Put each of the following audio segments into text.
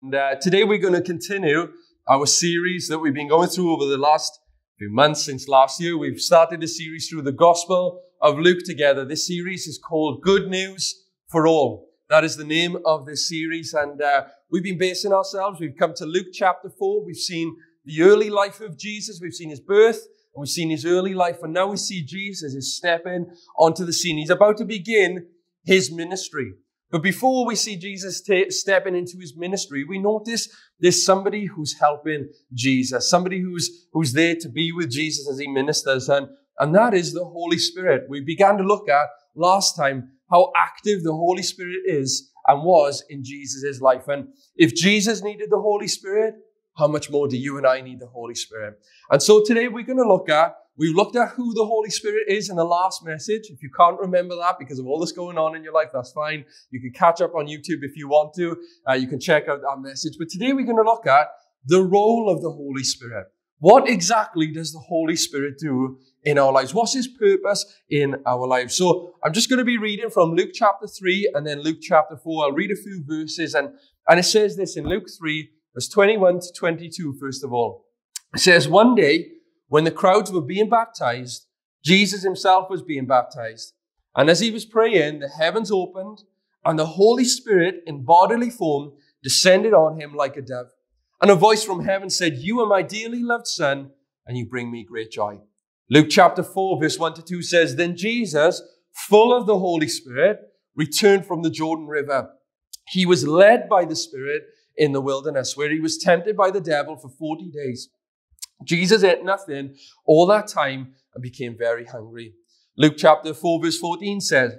And uh, today we're going to continue our series that we've been going through over the last few months since last year. We've started a series through the Gospel of Luke together. This series is called Good News for All. That is the name of this series. And uh, we've been basing ourselves. We've come to Luke chapter 4. We've seen the early life of Jesus. We've seen his birth and we've seen his early life. And now we see Jesus is stepping onto the scene. He's about to begin his ministry. But before we see Jesus t- stepping into his ministry, we notice there's somebody who's helping Jesus, somebody who's, who's there to be with Jesus as he ministers. And, and that is the Holy Spirit. We began to look at last time how active the Holy Spirit is and was in Jesus' life. And if Jesus needed the Holy Spirit, how much more do you and I need the Holy Spirit? And so today we're going to look at we looked at who the Holy Spirit is in the last message. If you can't remember that because of all this going on in your life, that's fine. You can catch up on YouTube if you want to. Uh, you can check out that message. But today we're going to look at the role of the Holy Spirit. What exactly does the Holy Spirit do in our lives? What's his purpose in our lives? So I'm just going to be reading from Luke chapter 3 and then Luke chapter 4. I'll read a few verses and, and it says this in Luke 3, verse 21 to 22, first of all. It says, One day, when the crowds were being baptized, Jesus himself was being baptized. And as he was praying, the heavens opened, and the Holy Spirit in bodily form descended on him like a dove. And a voice from heaven said, You are my dearly loved Son, and you bring me great joy. Luke chapter 4, verse 1 to 2 says, Then Jesus, full of the Holy Spirit, returned from the Jordan River. He was led by the Spirit in the wilderness, where he was tempted by the devil for 40 days. Jesus ate nothing all that time and became very hungry. Luke chapter 4 verse 14 says,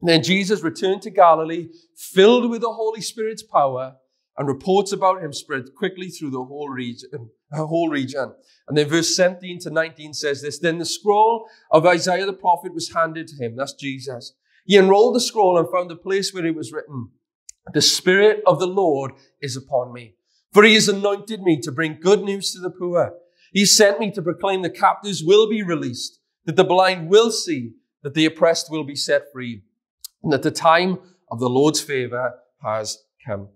Then Jesus returned to Galilee, filled with the Holy Spirit's power, and reports about him spread quickly through the whole region. Whole region. And then verse 17 to 19 says this, Then the scroll of Isaiah the prophet was handed to him. That's Jesus. He unrolled the scroll and found the place where it was written, The Spirit of the Lord is upon me, for he has anointed me to bring good news to the poor. He sent me to proclaim the captives will be released, that the blind will see, that the oppressed will be set free, and that the time of the Lord's favor has come.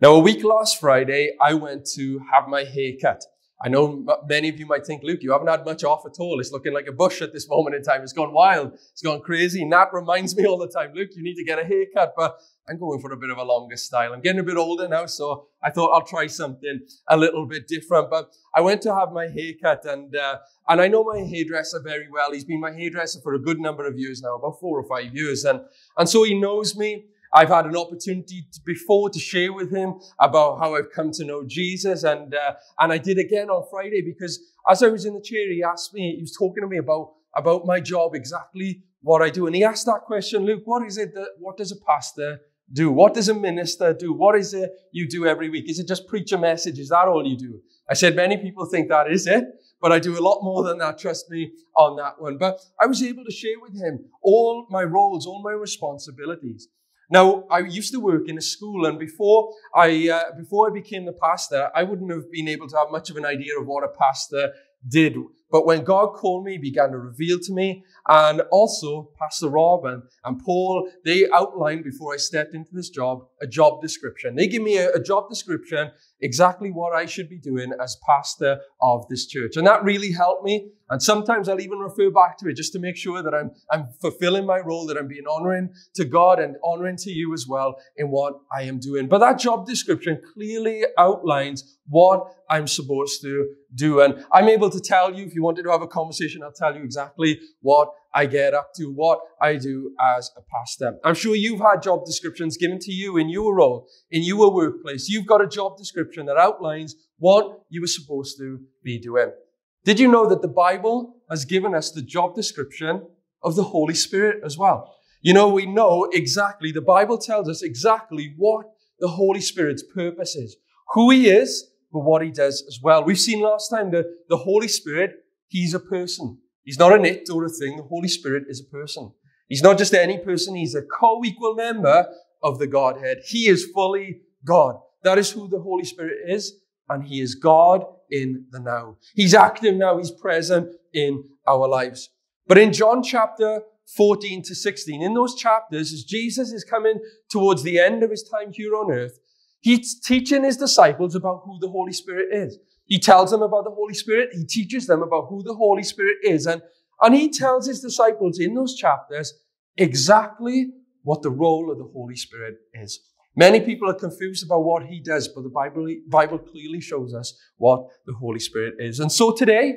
Now, a week last Friday, I went to have my hair cut. I know many of you might think, Luke, you haven't had much off at all. It's looking like a bush at this moment in time. It's gone wild. It's gone crazy. And that reminds me all the time, Luke, you need to get a haircut. But I'm going for a bit of a longer style. I'm getting a bit older now, so I thought I'll try something a little bit different. But I went to have my haircut, and uh, and I know my hairdresser very well. He's been my hairdresser for a good number of years now, about four or five years, and and so he knows me. I've had an opportunity to, before to share with him about how I've come to know Jesus, and uh, and I did again on Friday because as I was in the chair, he asked me, he was talking to me about about my job exactly what I do, and he asked that question, Luke, what is it that what does a pastor do? What does a minister do? What is it you do every week? Is it just preach a message? Is that all you do? I said many people think that is it, but I do a lot more than that. Trust me on that one. But I was able to share with him all my roles, all my responsibilities. Now, I used to work in a school, and before I uh, before I became the pastor, I wouldn't have been able to have much of an idea of what a pastor did. But when God called me, he began to reveal to me, and also Pastor Rob and, and Paul, they outlined before I stepped into this job a job description. They gave me a, a job description exactly what I should be doing as pastor of this church. And that really helped me. And sometimes I'll even refer back to it just to make sure that I'm, I'm fulfilling my role, that I'm being honoring to God and honoring to you as well in what I am doing. But that job description clearly outlines what I'm supposed to do. And I'm able to tell you, if you wanted to have a conversation, I'll tell you exactly what I get up to, what I do as a pastor. I'm sure you've had job descriptions given to you in your role, in your workplace. You've got a job description that outlines what you were supposed to be doing. Did you know that the Bible has given us the job description of the Holy Spirit as well? You know, we know exactly, the Bible tells us exactly what the Holy Spirit's purpose is, who He is, but what He does as well. We've seen last time that the Holy Spirit, He's a person. He's not an it or a thing. The Holy Spirit is a person. He's not just any person. He's a co-equal member of the Godhead. He is fully God. That is who the Holy Spirit is. And he is God in the now. He's active now. He's present in our lives. But in John chapter 14 to 16, in those chapters, as Jesus is coming towards the end of his time here on earth, He's teaching his disciples about who the Holy Spirit is. He tells them about the Holy Spirit. He teaches them about who the Holy Spirit is. And, and he tells his disciples in those chapters exactly what the role of the Holy Spirit is. Many people are confused about what he does, but the Bible, Bible clearly shows us what the Holy Spirit is. And so today,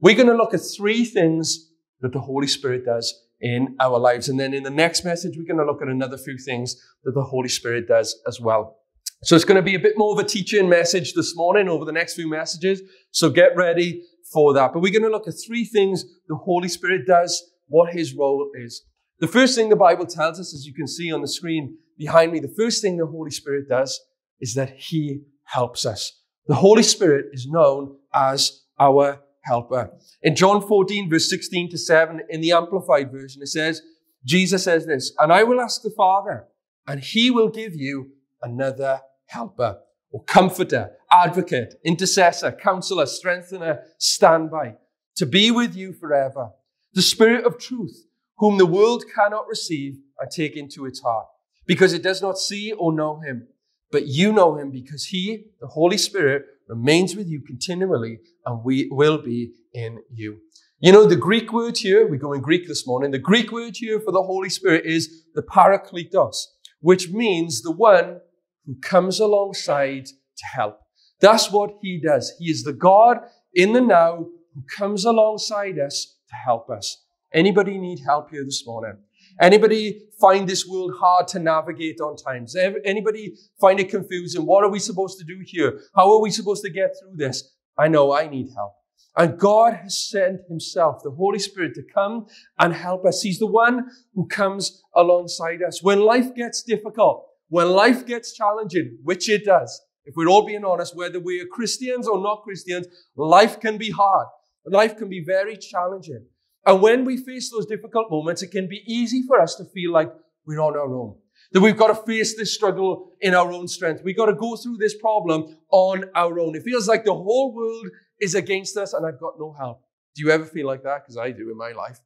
we're going to look at three things that the Holy Spirit does in our lives. And then in the next message, we're going to look at another few things that the Holy Spirit does as well. So it's going to be a bit more of a teaching message this morning over the next few messages. So get ready for that. But we're going to look at three things the Holy Spirit does, what his role is. The first thing the Bible tells us, as you can see on the screen behind me, the first thing the Holy Spirit does is that he helps us. The Holy Spirit is known as our helper. In John 14, verse 16 to 7, in the Amplified Version, it says, Jesus says this, and I will ask the Father, and he will give you another helper or comforter, advocate, intercessor, counselor, strengthener, standby to be with you forever. The Spirit of truth, whom the world cannot receive and take into its heart, because it does not see or know him. But you know him because he, the Holy Spirit, remains with you continually and we will be in you. You know, the Greek word here, we go in Greek this morning, the Greek word here for the Holy Spirit is the parakletos, which means the one who comes alongside to help. That's what he does. He is the God in the now who comes alongside us to help us. Anybody need help here this morning? Anybody find this world hard to navigate on times? Anybody find it confusing? What are we supposed to do here? How are we supposed to get through this? I know I need help. And God has sent himself, the Holy Spirit, to come and help us. He's the one who comes alongside us. When life gets difficult, when life gets challenging, which it does, if we're all being honest, whether we are Christians or not Christians, life can be hard. Life can be very challenging. And when we face those difficult moments, it can be easy for us to feel like we're on our own. That we've got to face this struggle in our own strength. We've got to go through this problem on our own. It feels like the whole world is against us and I've got no help. Do you ever feel like that? Because I do in my life.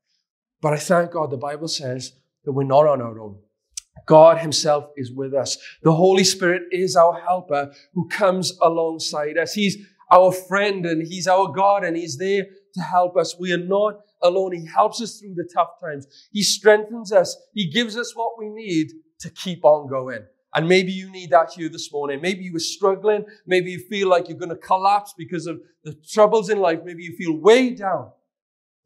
But I thank God the Bible says that we're not on our own. God Himself is with us. The Holy Spirit is our helper who comes alongside us. He's our friend and He's our God and He's there to help us. We are not alone. He helps us through the tough times. He strengthens us. He gives us what we need to keep on going. And maybe you need that here this morning. Maybe you were struggling. Maybe you feel like you're going to collapse because of the troubles in life. Maybe you feel way down.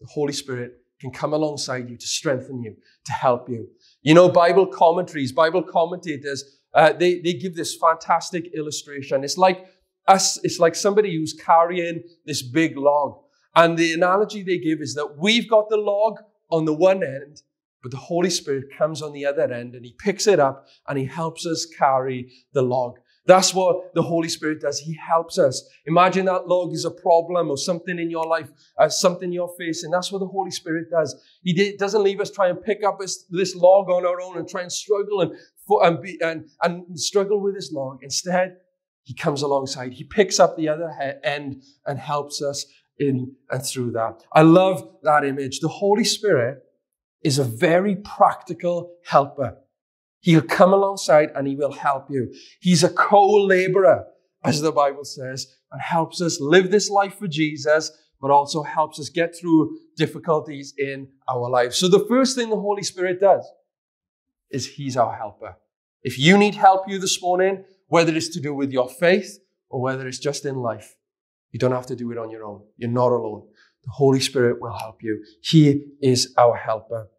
The Holy Spirit can come alongside you to strengthen you, to help you. You know, Bible commentaries, Bible commentators, uh, they, they give this fantastic illustration. It's like us, it's like somebody who's carrying this big log. And the analogy they give is that we've got the log on the one end, but the Holy Spirit comes on the other end and he picks it up and he helps us carry the log. That's what the Holy Spirit does. He helps us. Imagine that log is a problem or something in your life, uh, something you're facing. That's what the Holy Spirit does. He doesn't leave us try and pick up this, this log on our own and try and struggle and, and, be, and, and struggle with this log. Instead, he comes alongside. He picks up the other end and helps us in and through that. I love that image. The Holy Spirit is a very practical helper. He'll come alongside and he will help you. He's a co-laborer, as the Bible says, and helps us live this life for Jesus, but also helps us get through difficulties in our lives. So the first thing the Holy Spirit does is he's our helper. If you need help you this morning, whether it's to do with your faith or whether it's just in life, you don't have to do it on your own. You're not alone. The Holy Spirit will help you. He is our helper.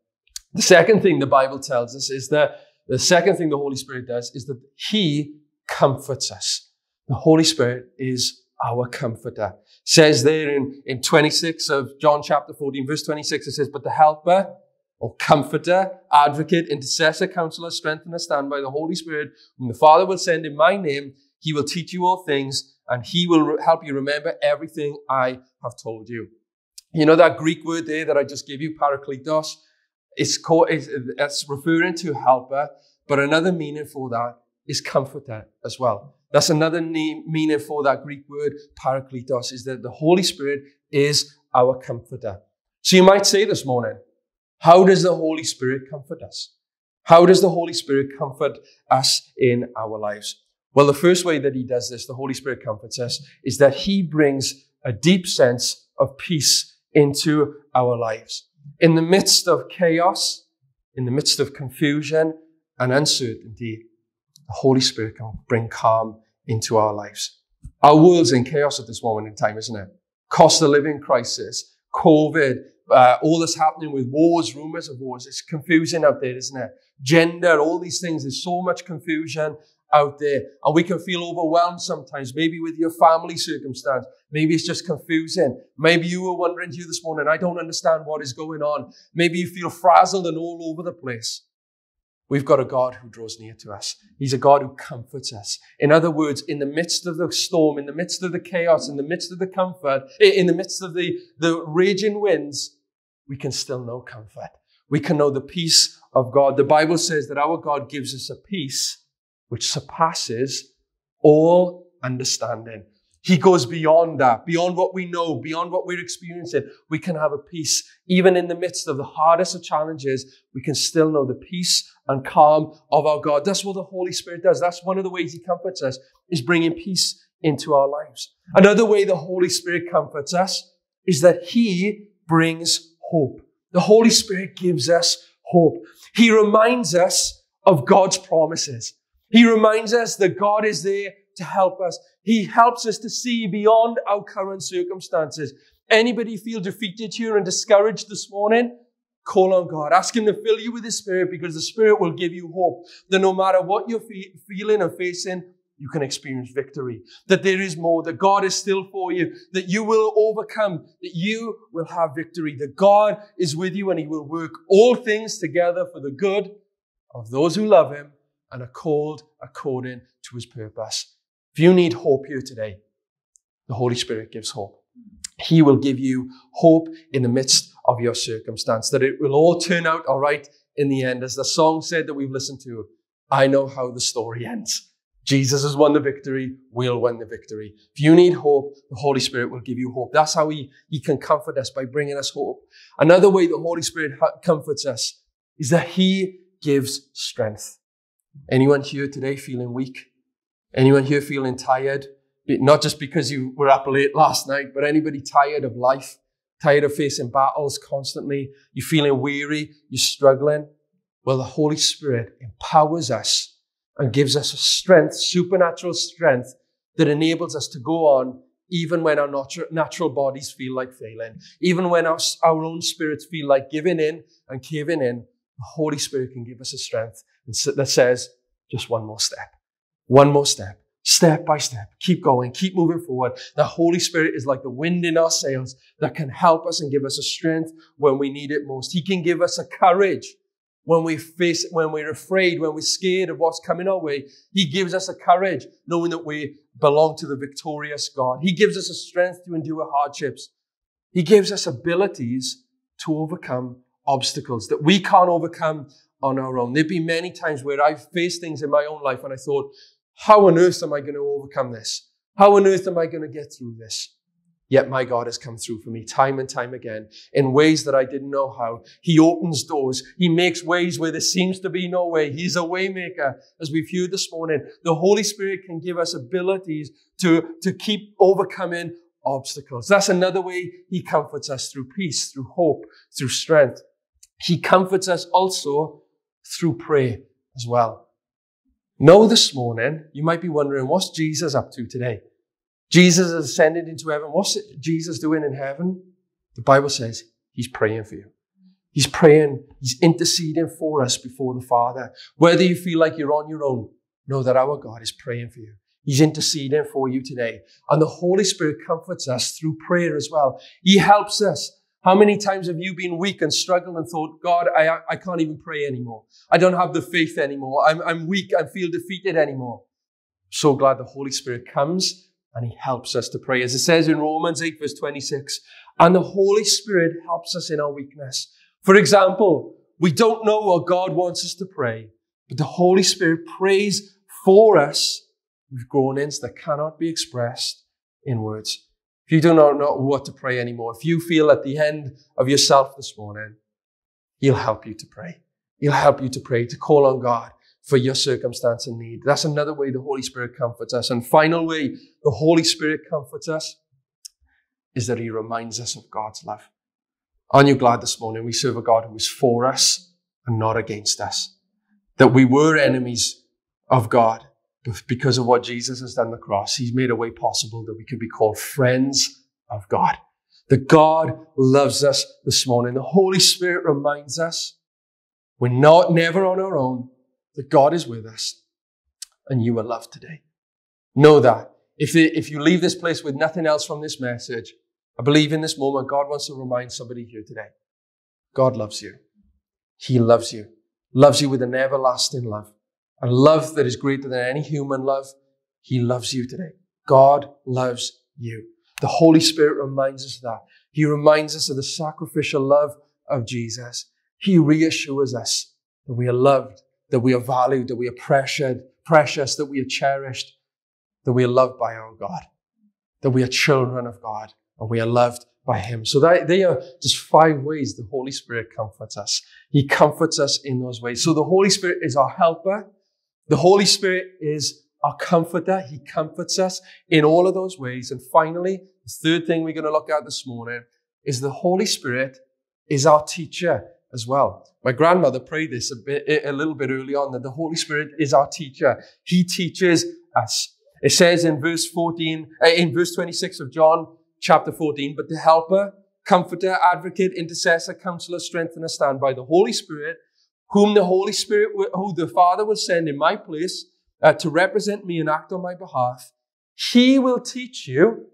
The second thing the Bible tells us is that the second thing the Holy Spirit does is that He comforts us. The Holy Spirit is our comforter. It says there in, in 26 of John chapter 14, verse 26, it says, But the helper or comforter, advocate, intercessor, counselor, strengthener, stand by the Holy Spirit, whom the Father will send in my name, he will teach you all things, and he will help you remember everything I have told you. You know that Greek word there that I just gave you, parakletos? It's, called, it's, it's referring to helper, but another meaning for that is comforter as well. That's another name, meaning for that Greek word, parakletos, is that the Holy Spirit is our comforter. So you might say this morning, how does the Holy Spirit comfort us? How does the Holy Spirit comfort us in our lives? Well, the first way that he does this, the Holy Spirit comforts us, is that he brings a deep sense of peace into our lives. In the midst of chaos, in the midst of confusion and uncertainty, the Holy Spirit can bring calm into our lives. Our world's in chaos at this moment in time, isn't it? Cost of living crisis, COVID, uh, all that's happening with wars, rumors of wars. It's confusing out there, isn't it? Gender, all these things. There's so much confusion out there. And we can feel overwhelmed sometimes, maybe with your family circumstance. Maybe it's just confusing. Maybe you were wondering you this morning, I don't understand what is going on. Maybe you feel frazzled and all over the place. We've got a God who draws near to us. He's a God who comforts us. In other words, in the midst of the storm, in the midst of the chaos, in the midst of the comfort, in the midst of the, the raging winds, we can still know comfort. We can know the peace of God. The Bible says that our God gives us a peace which surpasses all understanding. He goes beyond that, beyond what we know, beyond what we're experiencing. We can have a peace. Even in the midst of the hardest of challenges, we can still know the peace and calm of our God. That's what the Holy Spirit does. That's one of the ways He comforts us, is bringing peace into our lives. Another way the Holy Spirit comforts us is that He brings hope. The Holy Spirit gives us hope. He reminds us of God's promises. He reminds us that God is there to help us. He helps us to see beyond our current circumstances. Anybody feel defeated here and discouraged this morning? Call on God. Ask Him to fill you with His Spirit because the Spirit will give you hope that no matter what you're fe- feeling and facing, you can experience victory. That there is more, that God is still for you, that you will overcome, that you will have victory, that God is with you and He will work all things together for the good of those who love Him and are called according to his purpose. If you need hope here today, the Holy Spirit gives hope. He will give you hope in the midst of your circumstance, that it will all turn out all right in the end. As the song said that we've listened to, I know how the story ends. Jesus has won the victory. We'll win the victory. If you need hope, the Holy Spirit will give you hope. That's how he, he can comfort us by bringing us hope. Another way the Holy Spirit comforts us is that he gives strength. Anyone here today feeling weak? Anyone here feeling tired? Not just because you were up late last night, but anybody tired of life, tired of facing battles constantly? You're feeling weary? You're struggling? Well, the Holy Spirit empowers us and gives us a strength, supernatural strength that enables us to go on even when our natural bodies feel like failing, even when our, our own spirits feel like giving in and caving in, the Holy Spirit can give us a strength that says, just one more step, one more step, step by step. Keep going, keep moving forward. The Holy Spirit is like the wind in our sails that can help us and give us a strength when we need it most. He can give us a courage when we face, when we're afraid, when we're scared of what's coming our way. He gives us a courage knowing that we belong to the victorious God. He gives us a strength to endure hardships. He gives us abilities to overcome obstacles that we can't overcome on our own. There've been many times where I've faced things in my own life and I thought, how on earth am I going to overcome this? How on earth am I going to get through this? Yet my God has come through for me time and time again in ways that I didn't know how. He opens doors. He makes ways where there seems to be no way. He's a waymaker. As we've heard this morning, the Holy Spirit can give us abilities to, to keep overcoming obstacles. That's another way He comforts us through peace, through hope, through strength. He comforts us also through prayer as well. Know this morning, you might be wondering, what's Jesus up to today? Jesus has ascended into heaven. What's Jesus doing in heaven? The Bible says he's praying for you. He's praying, he's interceding for us before the Father. Whether you feel like you're on your own, know that our God is praying for you. He's interceding for you today. And the Holy Spirit comforts us through prayer as well. He helps us how many times have you been weak and struggled and thought, God, I, I can't even pray anymore. I don't have the faith anymore. I'm, I'm weak. I feel defeated anymore. So glad the Holy Spirit comes and he helps us to pray. As it says in Romans 8 verse 26, and the Holy Spirit helps us in our weakness. For example, we don't know what God wants us to pray, but the Holy Spirit prays for us with groanings that cannot be expressed in words. If you do not know what to pray anymore, if you feel at the end of yourself this morning, He'll help you to pray. He'll help you to pray, to call on God for your circumstance and need. That's another way the Holy Spirit comforts us. And final way the Holy Spirit comforts us is that he reminds us of God's love. Aren't you glad this morning we serve a God who is for us and not against us? That we were enemies of God, because of what Jesus has done on the cross, he's made a way possible that we can be called friends of God. That God loves us this morning. The Holy Spirit reminds us we're not never on our own, that God is with us and you are loved today. Know that. If, if you leave this place with nothing else from this message, I believe in this moment, God wants to remind somebody here today. God loves you. He loves you. Loves you with an everlasting love. A love that is greater than any human love. He loves you today. God loves you. The Holy Spirit reminds us of that. He reminds us of the sacrificial love of Jesus. He reassures us that we are loved, that we are valued, that we are precious, precious, that we are cherished, that we are loved by our God, that we are children of God, and we are loved by Him. So that, they are just five ways the Holy Spirit comforts us. He comforts us in those ways. So the Holy Spirit is our helper. The Holy Spirit is our comforter. He comforts us in all of those ways. And finally, the third thing we're going to look at this morning is the Holy Spirit is our teacher as well. My grandmother prayed this a bit, a little bit early on that the Holy Spirit is our teacher. He teaches us. It says in verse 14, uh, in verse 26 of John chapter 14, but the helper, comforter, advocate, intercessor, counselor, strengthener stand by the Holy Spirit, whom the Holy Spirit, who the Father will send in my place uh, to represent me and act on my behalf. He will teach you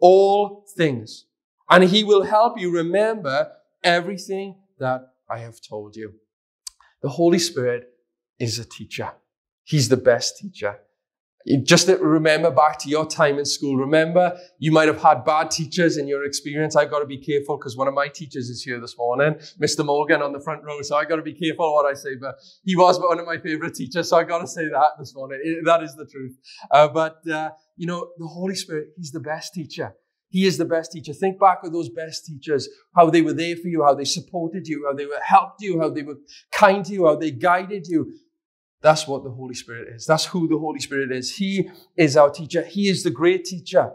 all things and he will help you remember everything that I have told you. The Holy Spirit is a teacher. He's the best teacher. Just remember back to your time in school. Remember, you might have had bad teachers in your experience. I've got to be careful because one of my teachers is here this morning, Mr. Morgan on the front row. So I've got to be careful what I say, but he was one of my favorite teachers. So I've got to say that this morning. That is the truth. Uh, but, uh, you know, the Holy Spirit, He's the best teacher. He is the best teacher. Think back of those best teachers, how they were there for you, how they supported you, how they helped you, how they were kind to you, how they guided you. That's what the Holy Spirit is. That's who the Holy Spirit is. He is our teacher. He is the great teacher.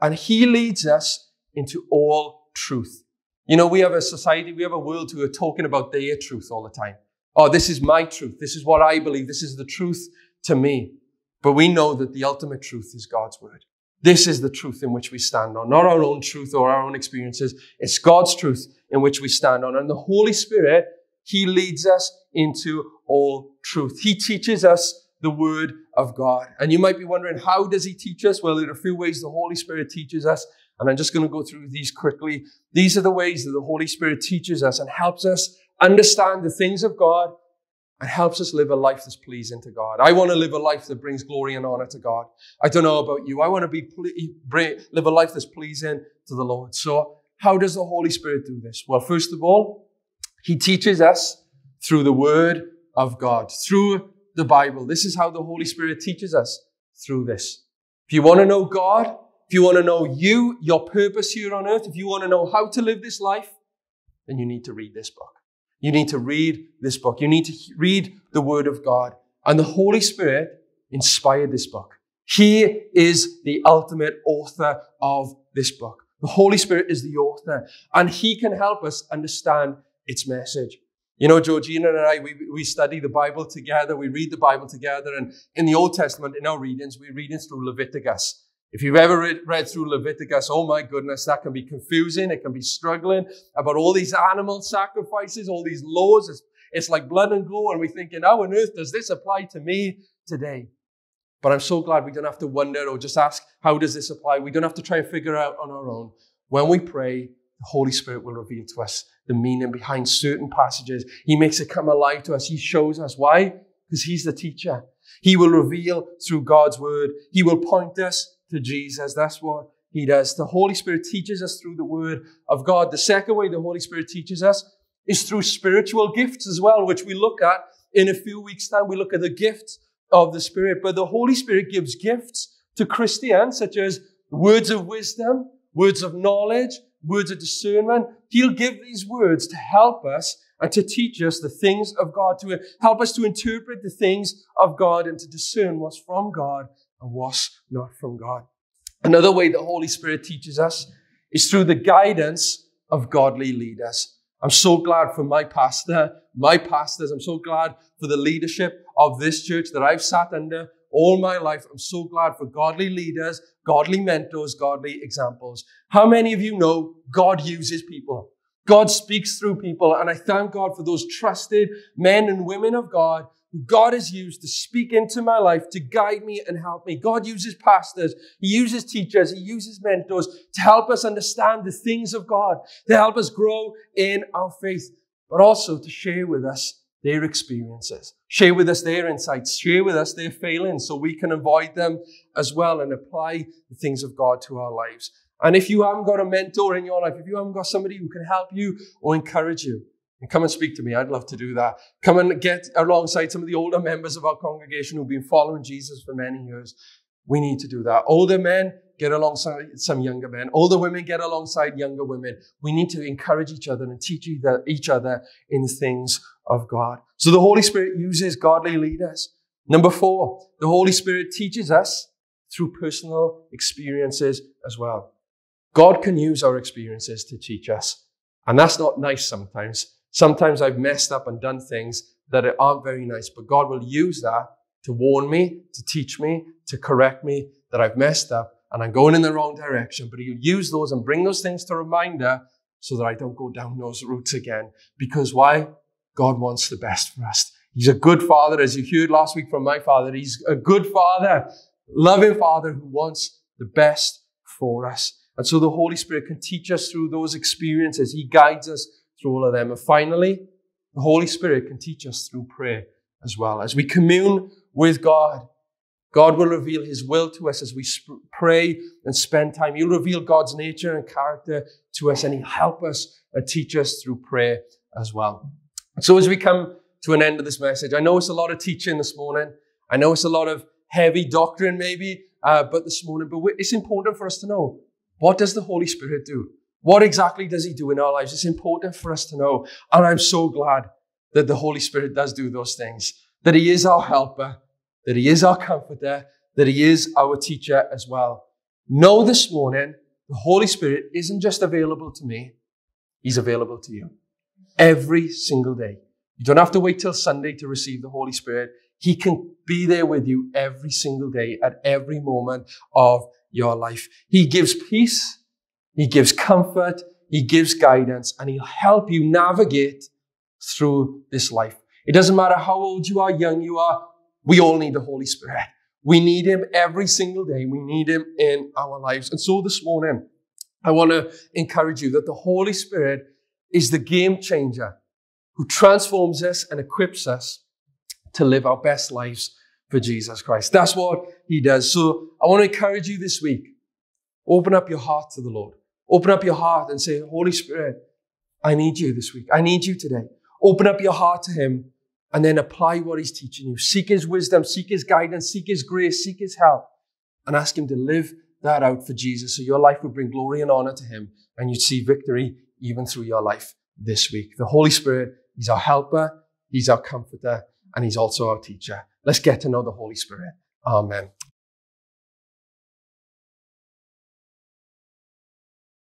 And He leads us into all truth. You know, we have a society, we have a world who are talking about their truth all the time. Oh, this is my truth. This is what I believe. This is the truth to me. But we know that the ultimate truth is God's word. This is the truth in which we stand on, not our own truth or our own experiences. It's God's truth in which we stand on. And the Holy Spirit, He leads us into all truth. He teaches us the word of God. And you might be wondering, how does he teach us? Well, there are a few ways the Holy Spirit teaches us. And I'm just going to go through these quickly. These are the ways that the Holy Spirit teaches us and helps us understand the things of God and helps us live a life that's pleasing to God. I want to live a life that brings glory and honor to God. I don't know about you. I want to be live a life that's pleasing to the Lord. So how does the Holy Spirit do this? Well, first of all, he teaches us through the word of God through the Bible. This is how the Holy Spirit teaches us through this. If you want to know God, if you want to know you, your purpose here on earth, if you want to know how to live this life, then you need to read this book. You need to read this book. You need to read the Word of God. And the Holy Spirit inspired this book. He is the ultimate author of this book. The Holy Spirit is the author, and He can help us understand its message. You know, Georgina and I, we, we study the Bible together. We read the Bible together. And in the Old Testament, in our readings, we read it through Leviticus. If you've ever read, read through Leviticus, oh my goodness, that can be confusing. It can be struggling about all these animal sacrifices, all these laws. It's, it's like blood and gore. And we're thinking, how on earth does this apply to me today? But I'm so glad we don't have to wonder or just ask, how does this apply? We don't have to try and figure out on our own. When we pray, the Holy Spirit will reveal to us the meaning behind certain passages. He makes it come alive to us. He shows us why? Because He's the teacher. He will reveal through God's word. He will point us to Jesus. That's what He does. The Holy Spirit teaches us through the word of God. The second way the Holy Spirit teaches us is through spiritual gifts as well, which we look at in a few weeks' time. We look at the gifts of the Spirit. But the Holy Spirit gives gifts to Christians, such as words of wisdom, words of knowledge, words of discernment. He'll give these words to help us and to teach us the things of God, to help us to interpret the things of God and to discern what's from God and what's not from God. Another way the Holy Spirit teaches us is through the guidance of godly leaders. I'm so glad for my pastor, my pastors. I'm so glad for the leadership of this church that I've sat under all my life. I'm so glad for godly leaders, godly mentors, godly examples. How many of you know God uses people? God speaks through people, and I thank God for those trusted men and women of God who God has used to speak into my life, to guide me and help me. God uses pastors, He uses teachers, He uses mentors to help us understand the things of God, to help us grow in our faith, but also to share with us their experiences. Share with us their insights. Share with us their failings so we can avoid them as well and apply the things of God to our lives. And if you haven't got a mentor in your life, if you haven't got somebody who can help you or encourage you, and come and speak to me. I'd love to do that. Come and get alongside some of the older members of our congregation who've been following Jesus for many years. We need to do that. Older men, get alongside some younger men. Older women, get alongside younger women. We need to encourage each other and teach each other in the things of God. So the Holy Spirit uses godly leaders. Number four, the Holy Spirit teaches us through personal experiences as well. God can use our experiences to teach us. And that's not nice sometimes. Sometimes I've messed up and done things that aren't very nice, but God will use that to warn me, to teach me, to correct me that I've messed up and I'm going in the wrong direction. But He'll use those and bring those things to reminder so that I don't go down those routes again. Because why? God wants the best for us. He's a good father, as you heard last week from my father. He's a good father, loving father who wants the best for us. And so the Holy Spirit can teach us through those experiences. He guides us through all of them. And finally, the Holy Spirit can teach us through prayer as well. As we commune with God, God will reveal His will to us as we sp- pray and spend time. He'll reveal God's nature and character to us, and He'll help us and teach us through prayer as well. So as we come to an end of this message, I know it's a lot of teaching this morning. I know it's a lot of heavy doctrine maybe, uh, but this morning, but it's important for us to know what does the Holy Spirit do? What exactly does He do in our lives? It's important for us to know. And I'm so glad that the Holy Spirit does do those things, that He is our helper, that He is our comforter, that He is our teacher as well. Know this morning, the Holy Spirit isn't just available to me, He's available to you every single day. You don't have to wait till Sunday to receive the Holy Spirit. He can be there with you every single day at every moment of your life. He gives peace. He gives comfort. He gives guidance and he'll help you navigate through this life. It doesn't matter how old you are, young you are. We all need the Holy Spirit. We need him every single day. We need him in our lives. And so this morning, I want to encourage you that the Holy Spirit is the game changer who transforms us and equips us to live our best lives for Jesus Christ. That's what he does. So I want to encourage you this week. Open up your heart to the Lord. Open up your heart and say, Holy Spirit, I need you this week. I need you today. Open up your heart to him and then apply what he's teaching you. Seek his wisdom, seek his guidance, seek his grace, seek his help, and ask him to live that out for Jesus so your life would bring glory and honor to him and you'd see victory even through your life this week. The Holy Spirit, He's our helper, He's our comforter, and He's also our teacher. Let's get to know the Holy Spirit. Amen.